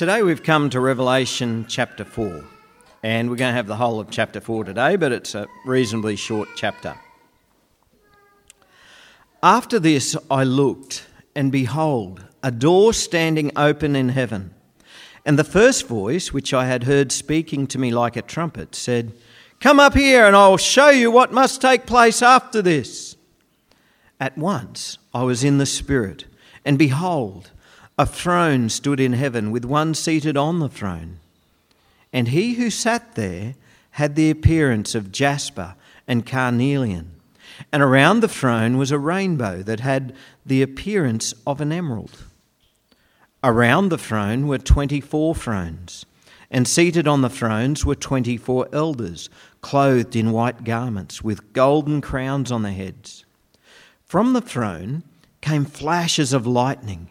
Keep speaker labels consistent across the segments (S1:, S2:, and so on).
S1: Today we've come to Revelation chapter 4, and we're going to have the whole of chapter 4 today, but it's a reasonably short chapter. After this I looked, and behold, a door standing open in heaven. And the first voice, which I had heard speaking to me like a trumpet, said, Come up here, and I'll show you what must take place after this. At once I was in the Spirit, and behold, a throne stood in heaven with one seated on the throne. And he who sat there had the appearance of jasper and carnelian. And around the throne was a rainbow that had the appearance of an emerald. Around the throne were 24 thrones, and seated on the thrones were 24 elders, clothed in white garments, with golden crowns on their heads. From the throne came flashes of lightning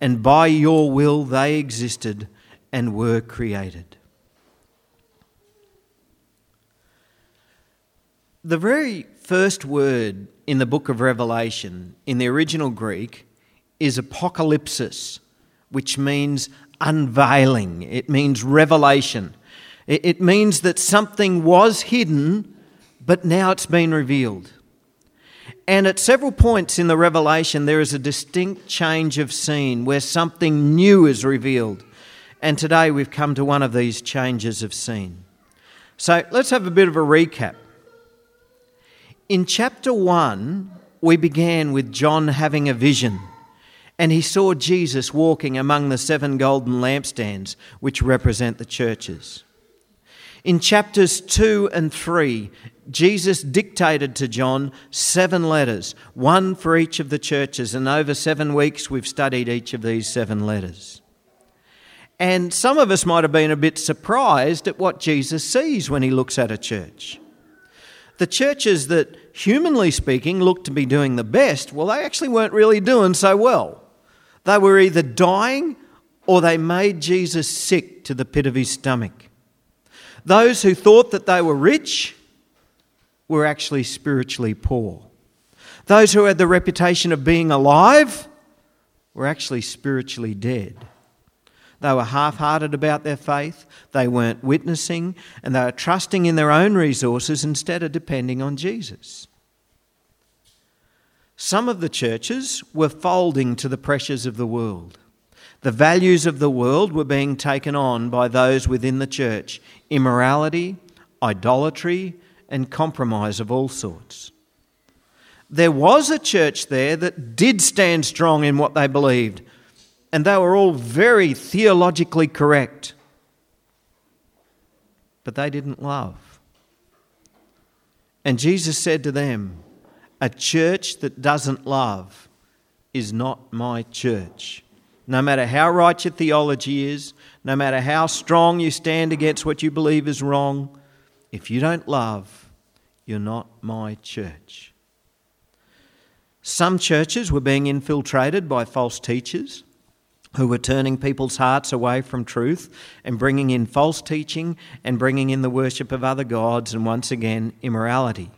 S1: and by your will they existed and were created. The very first word in the book of Revelation in the original Greek is apocalypsis, which means unveiling, it means revelation. It means that something was hidden, but now it's been revealed. And at several points in the Revelation, there is a distinct change of scene where something new is revealed. And today we've come to one of these changes of scene. So let's have a bit of a recap. In chapter 1, we began with John having a vision, and he saw Jesus walking among the seven golden lampstands, which represent the churches. In chapters 2 and 3, Jesus dictated to John seven letters, one for each of the churches, and over seven weeks we've studied each of these seven letters. And some of us might have been a bit surprised at what Jesus sees when he looks at a church. The churches that, humanly speaking, looked to be doing the best, well, they actually weren't really doing so well. They were either dying or they made Jesus sick to the pit of his stomach. Those who thought that they were rich were actually spiritually poor. Those who had the reputation of being alive were actually spiritually dead. They were half hearted about their faith, they weren't witnessing, and they were trusting in their own resources instead of depending on Jesus. Some of the churches were folding to the pressures of the world. The values of the world were being taken on by those within the church immorality, idolatry, and compromise of all sorts. There was a church there that did stand strong in what they believed, and they were all very theologically correct. But they didn't love. And Jesus said to them, A church that doesn't love is not my church. No matter how right your theology is, no matter how strong you stand against what you believe is wrong, if you don't love, you're not my church. Some churches were being infiltrated by false teachers. who were turning people's hearts away from truth and bringing in false teaching and bringing in the worship of other gods and once again immorality.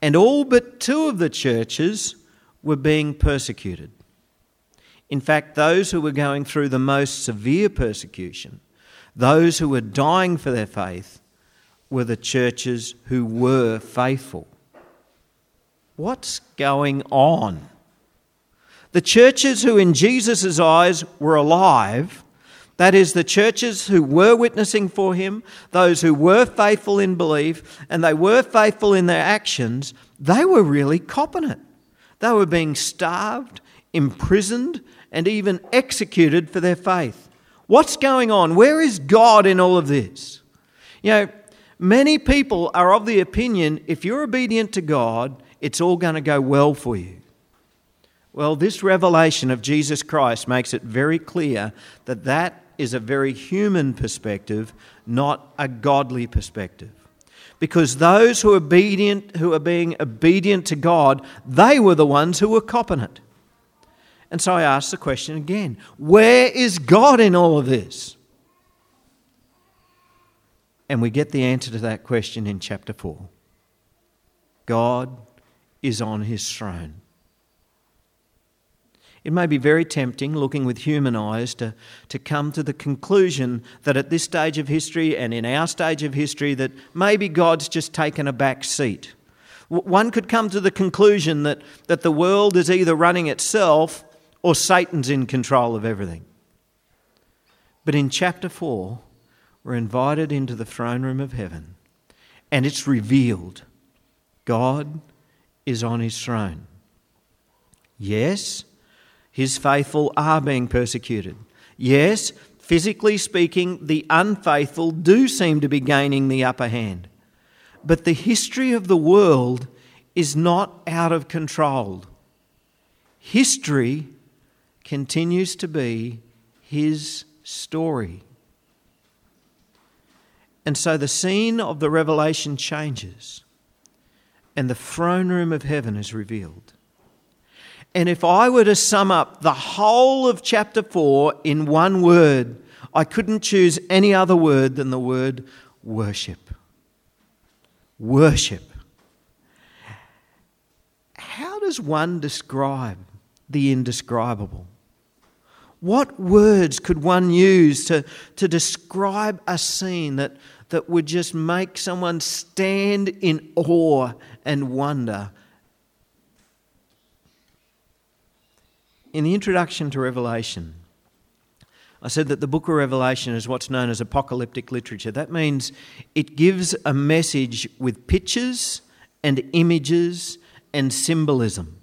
S1: And all but two of the churches were being persecuted. In fact, those who were going through the most severe persecution, those who were dying for their faith, were the churches who were faithful. What's going on? The churches who, in Jesus' eyes, were alive, that is, the churches who were witnessing for him, those who were faithful in belief, and they were faithful in their actions, they were really copping it. They were being starved, imprisoned, and even executed for their faith. What's going on? Where is God in all of this? You know, many people are of the opinion if you're obedient to God, it's all going to go well for you. Well, this revelation of Jesus Christ makes it very clear that that is a very human perspective, not a godly perspective. Because those who are obedient, who are being obedient to God, they were the ones who were copping it. And so I ask the question again where is God in all of this? And we get the answer to that question in chapter 4. God is on his throne. It may be very tempting, looking with human eyes, to, to come to the conclusion that at this stage of history and in our stage of history, that maybe God's just taken a back seat. One could come to the conclusion that, that the world is either running itself or Satan's in control of everything. But in chapter 4, we're invited into the throne room of heaven, and it's revealed God is on his throne. Yes, his faithful are being persecuted. Yes, physically speaking, the unfaithful do seem to be gaining the upper hand. But the history of the world is not out of control. History continues to be his story. And so the scene of the revelation changes, and the throne room of heaven is revealed. And if I were to sum up the whole of chapter 4 in one word, I couldn't choose any other word than the word worship. Worship. How does one describe the indescribable? What words could one use to, to describe a scene that, that would just make someone stand in awe and wonder In the introduction to Revelation, I said that the book of Revelation is what's known as apocalyptic literature. That means it gives a message with pictures and images and symbolism.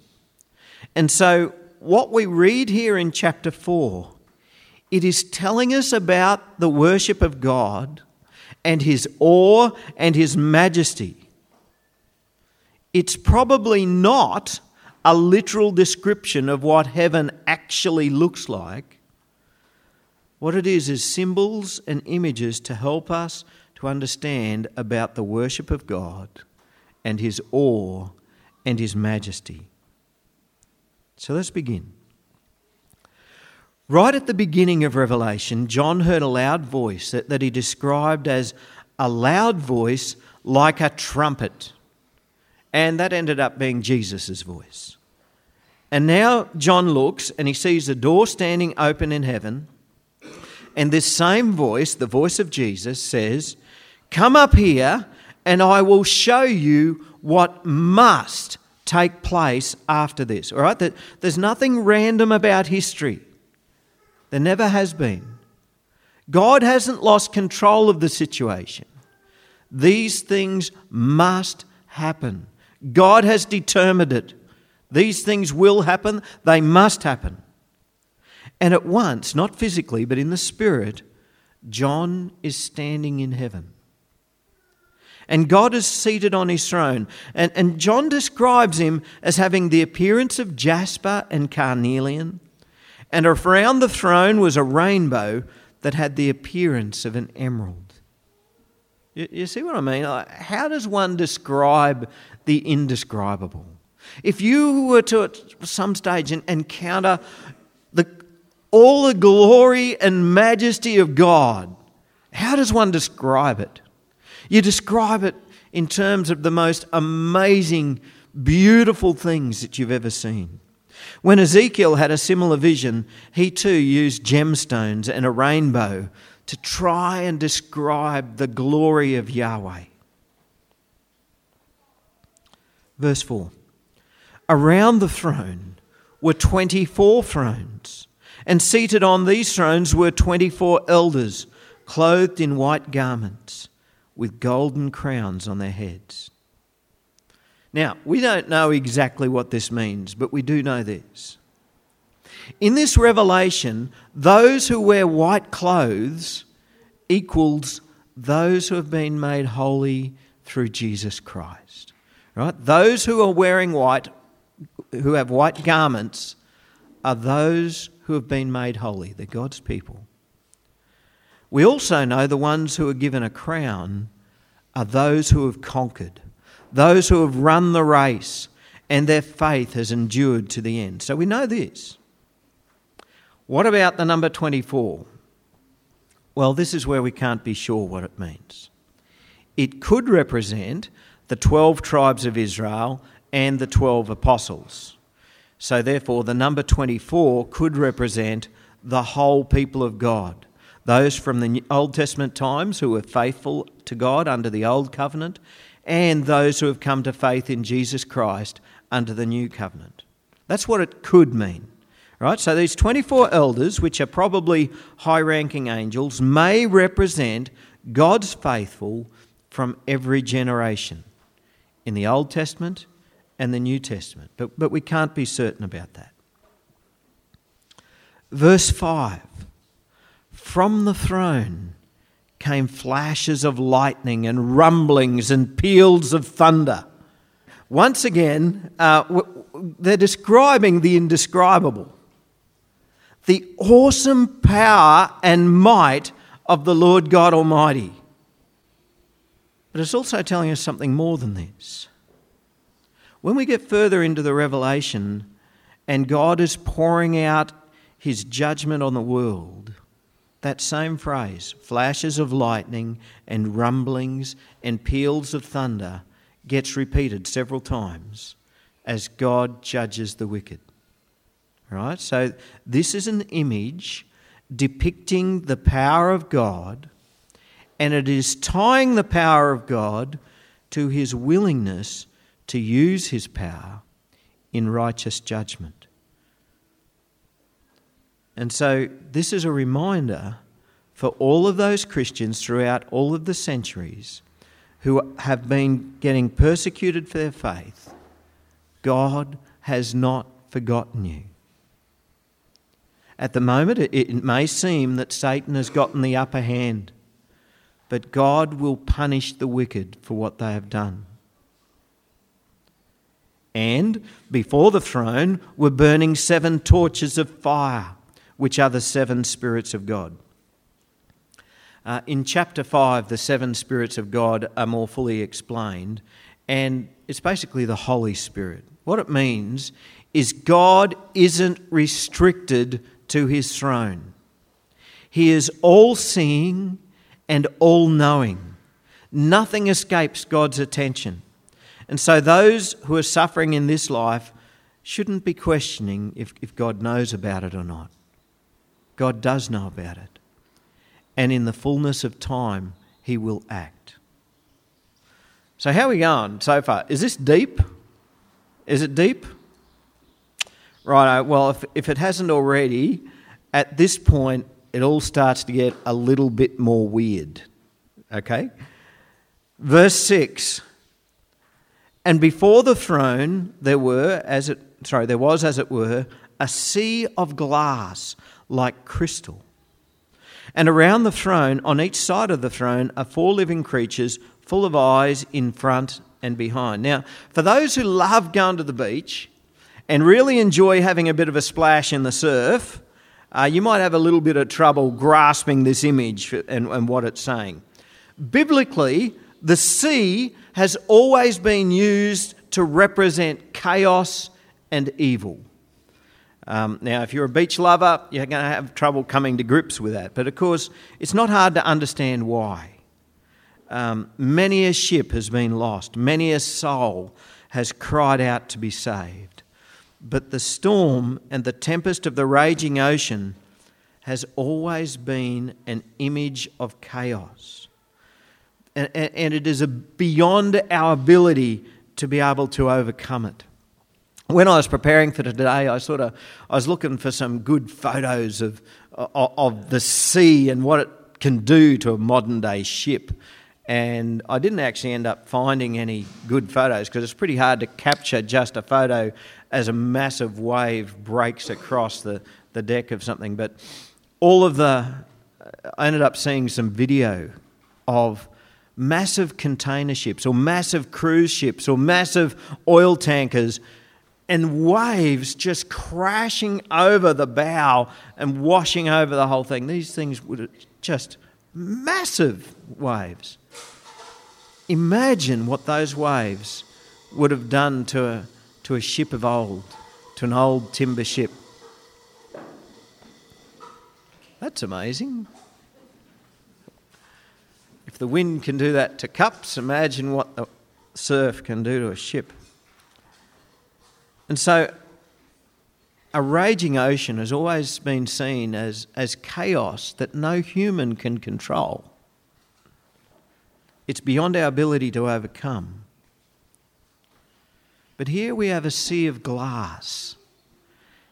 S1: And so, what we read here in chapter 4, it is telling us about the worship of God and his awe and his majesty. It's probably not a literal description of what heaven actually looks like. What it is is symbols and images to help us to understand about the worship of God and His awe and His majesty. So let's begin. Right at the beginning of Revelation, John heard a loud voice that, that he described as a loud voice like a trumpet. And that ended up being Jesus' voice. And now John looks and he sees a door standing open in heaven. And this same voice, the voice of Jesus, says, Come up here and I will show you what must take place after this. All right? There's nothing random about history, there never has been. God hasn't lost control of the situation. These things must happen. God has determined it. These things will happen, they must happen. And at once, not physically, but in the spirit, John is standing in heaven. And God is seated on his throne. And, and John describes him as having the appearance of jasper and carnelian. And around the throne was a rainbow that had the appearance of an emerald. You, you see what I mean? How does one describe the indescribable? If you were to at some stage encounter the, all the glory and majesty of God, how does one describe it? You describe it in terms of the most amazing, beautiful things that you've ever seen. When Ezekiel had a similar vision, he too used gemstones and a rainbow to try and describe the glory of Yahweh. Verse 4 Around the throne were 24 thrones, and seated on these thrones were 24 elders, clothed in white garments, with golden crowns on their heads. Now, we don't know exactly what this means, but we do know this. In this revelation, those who wear white clothes equals those who have been made holy through Jesus Christ. Right? Those who are wearing white, who have white garments, are those who have been made holy. They're God's people. We also know the ones who are given a crown are those who have conquered, those who have run the race, and their faith has endured to the end. So we know this. What about the number 24? Well, this is where we can't be sure what it means. It could represent the 12 tribes of Israel and the 12 apostles. So, therefore, the number 24 could represent the whole people of God. Those from the Old Testament times who were faithful to God under the Old Covenant, and those who have come to faith in Jesus Christ under the New Covenant. That's what it could mean. Right? So these 24 elders, which are probably high ranking angels, may represent God's faithful from every generation in the Old Testament and the New Testament. But, but we can't be certain about that. Verse 5 From the throne came flashes of lightning and rumblings and peals of thunder. Once again, uh, they're describing the indescribable the awesome power and might of the Lord God Almighty. But it's also telling us something more than this. When we get further into the revelation and God is pouring out his judgment on the world, that same phrase, flashes of lightning and rumblings and peals of thunder, gets repeated several times as God judges the wicked. Right? So, this is an image depicting the power of God, and it is tying the power of God to his willingness to use his power in righteous judgment. And so, this is a reminder for all of those Christians throughout all of the centuries who have been getting persecuted for their faith God has not forgotten you. At the moment, it, may seem that Satan has gotten the upper hand, but God will punish the wicked for what they have done. And before the throne were burning seven torches of fire, which are the seven spirits of God. Uh, in chapter 5, the seven spirits of God are more fully explained, and it's basically the Holy Spirit. What it means is God isn't restricted to his throne. He is all seeing and all knowing. Nothing escapes God's attention. And so those who are suffering in this life shouldn't be questioning if, if God knows about it or not. God does know about it. And in the fullness of time, He will act. So, how are we going so far? Is this deep? Is it deep? Right, uh, well, if, if it hasn't already, at this point, it all starts to get a little bit more weird. Okay? Verse 6 And before the throne there were, as it, sorry, there was, as it were, a sea of glass like crystal. And around the throne, on each side of the throne, are four living creatures full of eyes in front and behind. Now, for those who love going to the beach, and really enjoy having a bit of a splash in the surf, uh, you might have a little bit of trouble grasping this image and, and what it's saying. Biblically, the sea has always been used to represent chaos and evil. Um, now, if you're a beach lover, you're going to have trouble coming to grips with that. But of course, it's not hard to understand why. Um, many a ship has been lost, many a soul has cried out to be saved. But the storm and the tempest of the raging ocean has always been an image of chaos. And, and it is beyond our ability to be able to overcome it. When I was preparing for today, I sort of I was looking for some good photos of, of, of the sea and what it can do to a modern day ship and I didn't actually end up finding any good photos because it's pretty hard to capture just a photo as a massive wave breaks across the, the deck of something. But all of the, I ended up seeing some video of massive container ships or massive cruise ships or massive oil tankers and waves just crashing over the bow and washing over the whole thing. These things would just massive waves. Imagine what those waves would have done to a, to a ship of old, to an old timber ship. That's amazing. If the wind can do that to cups, imagine what the surf can do to a ship. And so, a raging ocean has always been seen as, as chaos that no human can control. It's beyond our ability to overcome. But here we have a sea of glass.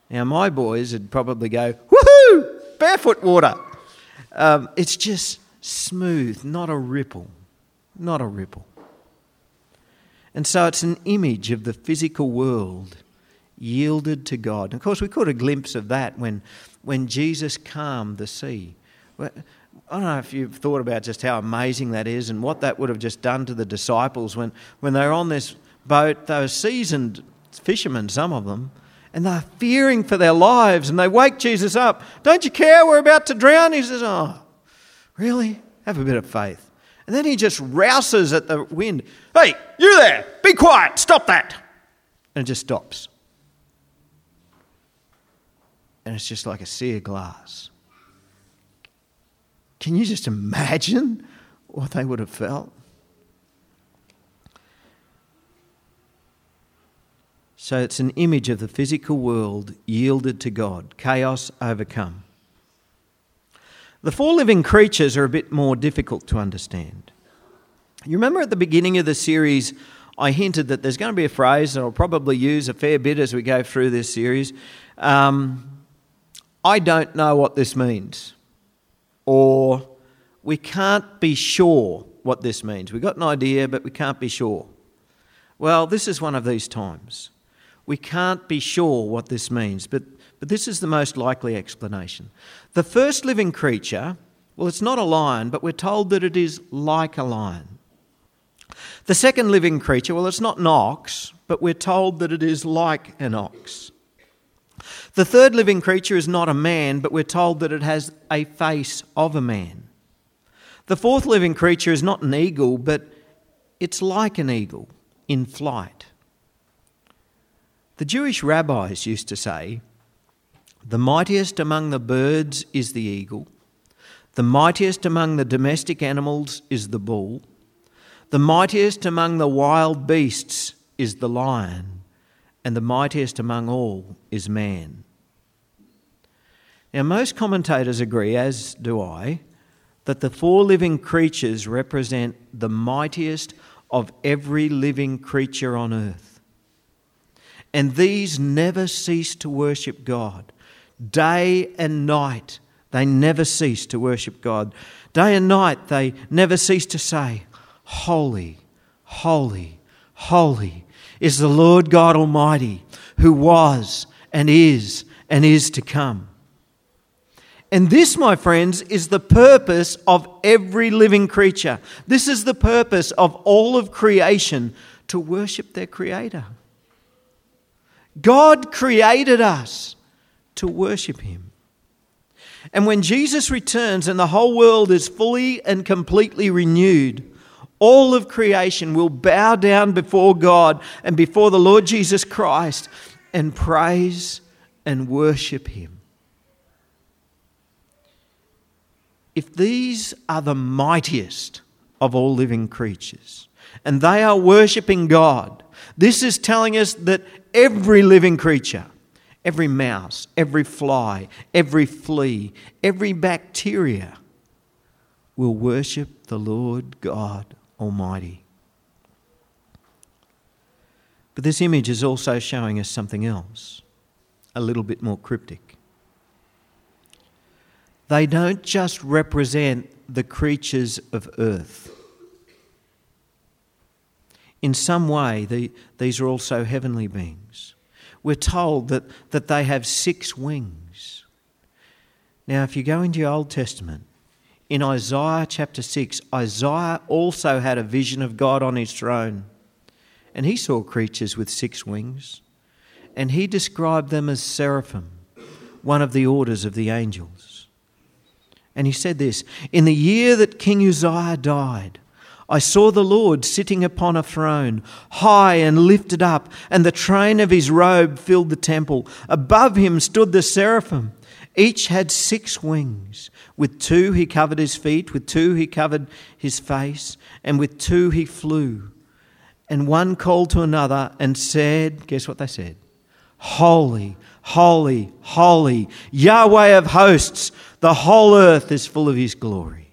S1: Now, my boys would probably go, woohoo, barefoot water. Um, it's just smooth, not a ripple, not a ripple. And so it's an image of the physical world yielded to God. And of course, we caught a glimpse of that when, when Jesus calmed the sea. I don't know if you've thought about just how amazing that is and what that would have just done to the disciples when, when they were on this boat. They were seasoned fishermen, some of them, and they're fearing for their lives and they wake Jesus up. Don't you care? We're about to drown. He says, Oh, really? Have a bit of faith. And then he just rouses at the wind. Hey, you there! Be quiet! Stop that! And it just stops. And it's just like a sea of glass. Can you just imagine what they would have felt? So it's an image of the physical world yielded to God, chaos overcome. The four living creatures are a bit more difficult to understand. You remember at the beginning of the series, I hinted that there's going to be a phrase that I'll probably use a fair bit as we go through this series. Um, I don't know what this means or we can't be sure what this means. We've got an idea, but we can't be sure. Well, this is one of these times. We can't be sure what this means, but, but this is the most likely explanation. The first living creature, well, it's not a lion, but we're told that it is like a lion. The second living creature, well, it's not an ox, but we're told that it is like an ox. The third living creature is not a man, but we're told that it has a face of a man. The fourth living creature is not an eagle, but it's like an eagle in flight. The Jewish rabbis used to say, The mightiest among the birds is the eagle, the mightiest among the domestic animals is the bull, the mightiest among the wild beasts is the lion and the mightiest among all is man. Now, most commentators agree, as do I, that the four living creatures represent the mightiest of every living creature on earth. And these never cease to worship God. Day and night, they never cease to worship God. Day and night, they never cease to say, Holy, holy, holy is the Lord God Almighty, who was and is and is to come. And this, my friends, is the purpose of every living creature. This is the purpose of all of creation to worship their Creator. God created us to worship Him. And when Jesus returns and the whole world is fully and completely renewed, all of creation will bow down before God and before the Lord Jesus Christ and praise and worship Him. If these are the mightiest of all living creatures, and they are worshipping God, this is telling us that every living creature, every mouse, every fly, every flea, every bacteria will worship the Lord God Almighty. But this image is also showing us something else, a little bit more cryptic. They don't just represent the creatures of earth. In some way, the, these are also heavenly beings. We're told that, that they have six wings. Now, if you go into your Old Testament, in Isaiah chapter 6, Isaiah also had a vision of God on his throne. And he saw creatures with six wings. And he described them as seraphim, one of the orders of the angels. And he said this In the year that King Uzziah died, I saw the Lord sitting upon a throne, high and lifted up, and the train of his robe filled the temple. Above him stood the seraphim. Each had six wings. With two he covered his feet, with two he covered his face, and with two he flew. And one called to another and said, Guess what they said? Holy, holy, holy, Yahweh of hosts, the whole earth is full of his glory.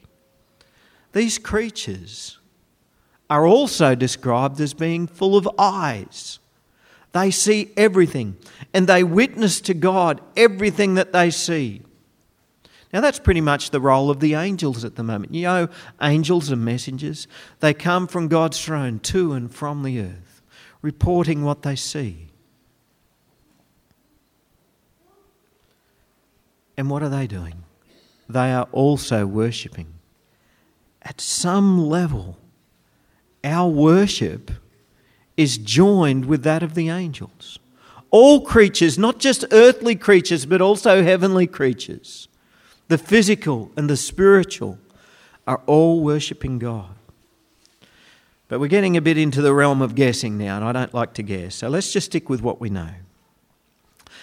S1: These creatures are also described as being full of eyes. They see everything and they witness to God everything that they see. Now, that's pretty much the role of the angels at the moment. You know, angels are messengers. They come from God's throne to and from the earth, reporting what they see. And what are they doing? They are also worshipping. At some level, our worship is joined with that of the angels. All creatures, not just earthly creatures, but also heavenly creatures, the physical and the spiritual, are all worshipping God. But we're getting a bit into the realm of guessing now, and I don't like to guess. So let's just stick with what we know.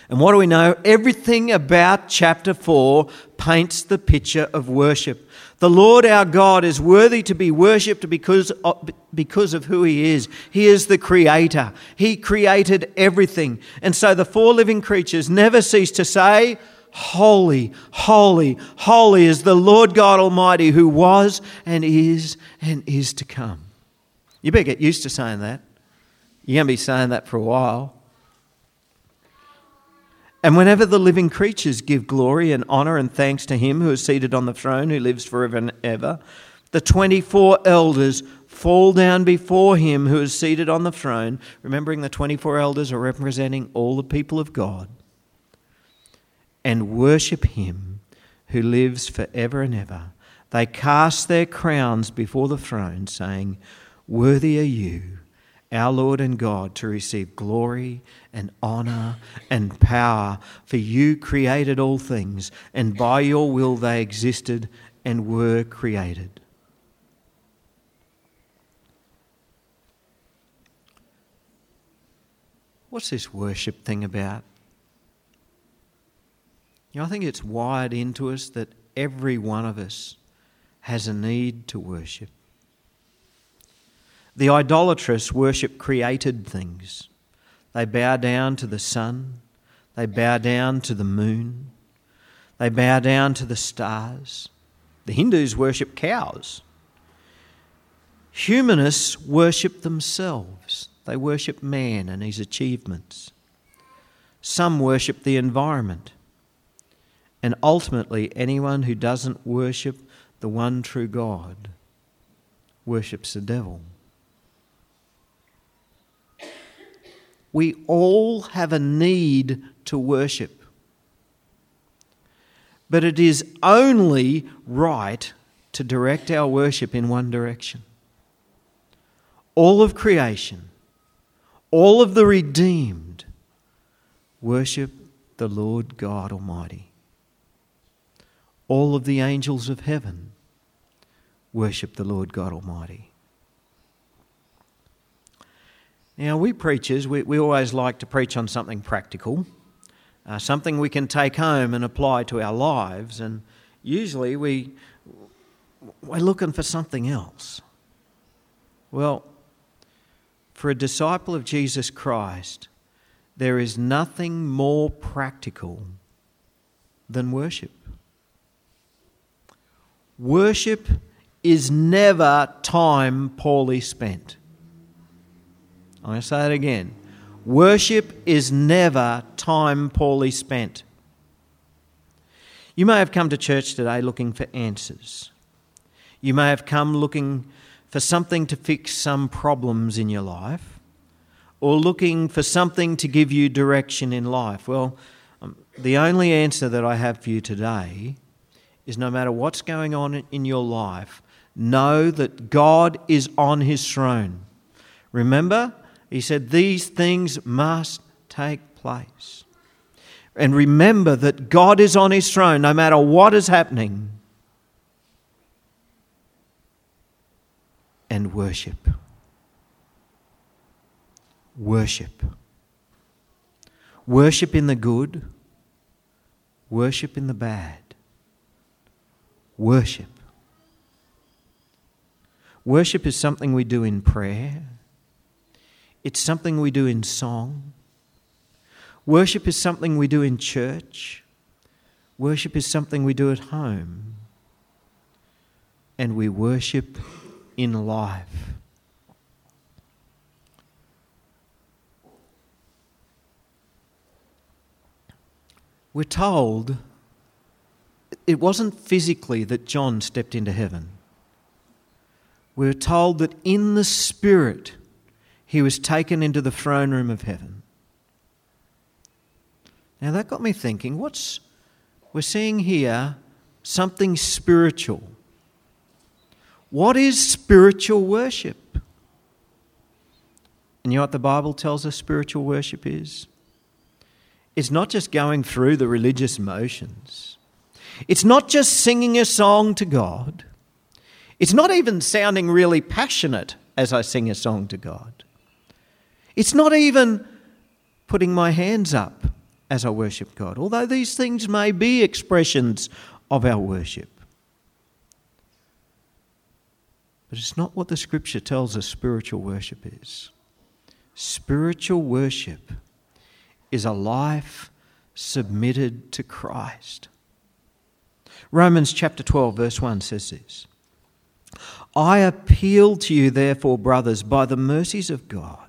S1: And what do we know? Everything about chapter 4 paints the picture of worship. The Lord our God is worthy to be worshipped because of, because of who He is. He is the Creator, He created everything. And so the four living creatures never cease to say, Holy, holy, holy is the Lord God Almighty who was and is and is to come. You better get used to saying that. You're going to be saying that for a while. And whenever the living creatures give glory and honour and thanks to Him who is seated on the throne, who lives forever and ever, the 24 elders fall down before Him who is seated on the throne, remembering the 24 elders are representing all the people of God, and worship Him who lives forever and ever. They cast their crowns before the throne, saying, Worthy are you our Lord and God, to receive glory and honour and power. For you created all things, and by your will they existed and were created. What's this worship thing about? You know, I think it's wired into us that every one of us has a need to worship. The idolatrous worship created things. They bow down to the sun, they bow down to the moon, they bow down to the stars. The Hindus worship cows. Humanists worship themselves. They worship man and his achievements. Some worship the environment. And ultimately, anyone who doesn't worship the one true God worships the devil. We all have a need to worship. But it is only right to direct our worship in one direction. All of creation, all of the redeemed, worship the Lord God Almighty. All of the angels of heaven worship the Lord God Almighty. Now, we preachers, we, we always like to preach on something practical. uh, something we can take home and apply to our lives, and usually we, we're looking for something else. Well, for a disciple of Jesus Christ, there is nothing more practical than worship. Worship is never time poorly spent. I'm going to say it again. Worship is never time poorly spent. You may have come to church today looking for answers. You may have come looking for something to fix some problems in your life or looking for something to give you direction in life. Well, um, the only answer that I have for you today is no matter what's going on in your life, know that God is on his throne. Remember, he said these things must take place. And remember that God is on his throne no matter what is happening. And worship. Worship. Worship in the good, worship in the bad. Worship. Worship is something we do in prayer, it's something we do in song. Worship is something we do in church. Worship is something we do at home. And we worship in life. We're told it wasn't physically that John stepped into heaven. We're told that in the Spirit he was taken into the throne room of heaven. Now that got me thinking what's we're seeing here something spiritual. What is spiritual worship? And you know what the Bible tells us spiritual worship is? It's not just going through the religious motions. It's not just singing a song to God. It's not even sounding really passionate as I sing a song to God. It's not even putting my hands up as I worship God, although these things may be expressions of our worship. But it's not what the scripture tells us spiritual worship is. Spiritual worship is a life submitted to Christ. Romans chapter 12, verse 1 says this I appeal to you, therefore, brothers, by the mercies of God,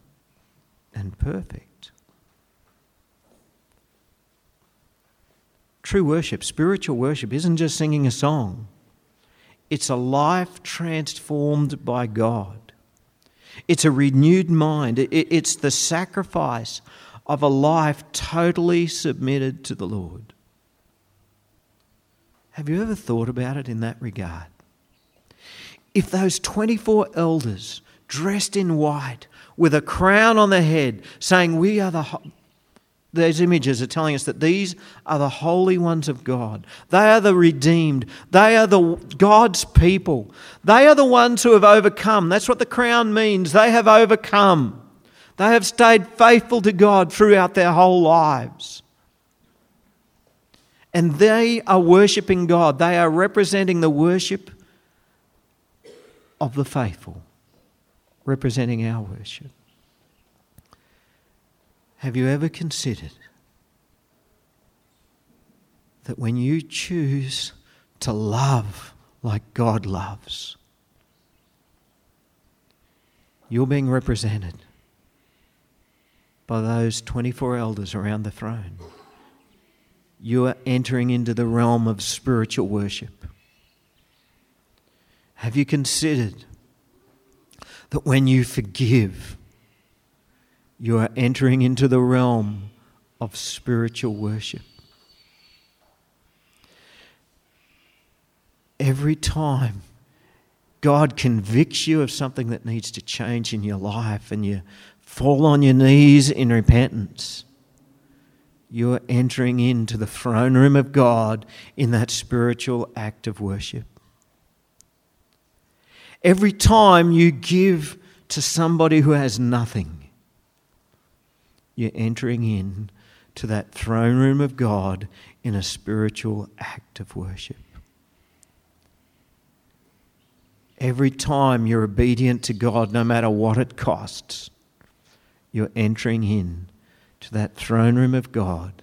S1: and perfect. True worship, spiritual worship, isn't just singing a song. It's a life transformed by God. It's a renewed mind. It's the sacrifice of a life totally submitted to the Lord. Have you ever thought about it in that regard? If those 24 elders dressed in white with a crown on the head saying, We are the. Those images are telling us that these are the holy ones of God. They are the redeemed. They are the God's people. They are the ones who have overcome. That's what the crown means. They have overcome. They have stayed faithful to God throughout their whole lives. And they are worshipping God. They are representing the worship of the faithful, representing our worship. Have you ever considered that when you choose to love like God loves, you're being represented by those 24 elders around the throne. You are entering into the realm of spiritual worship. Have you considered that when you forgive, you are entering into the realm of spiritual worship. Every time God convicts you of something that needs to change in your life and you fall on your knees in repentance, you're entering into the throne room of God in that spiritual act of worship. Every time you give to somebody who has nothing, you're entering in to that throne room of God in a spiritual act of worship. Every time you're obedient to God, no matter what it costs, you're entering in to that throne room of God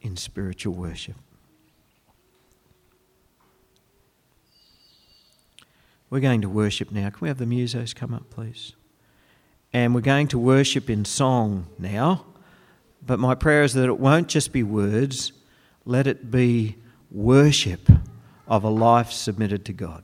S1: in spiritual worship. We're going to worship now. Can we have the musos come up, please? And we're going to worship in song now. But my prayer is that it won't just be words, let it be worship of a life submitted to God.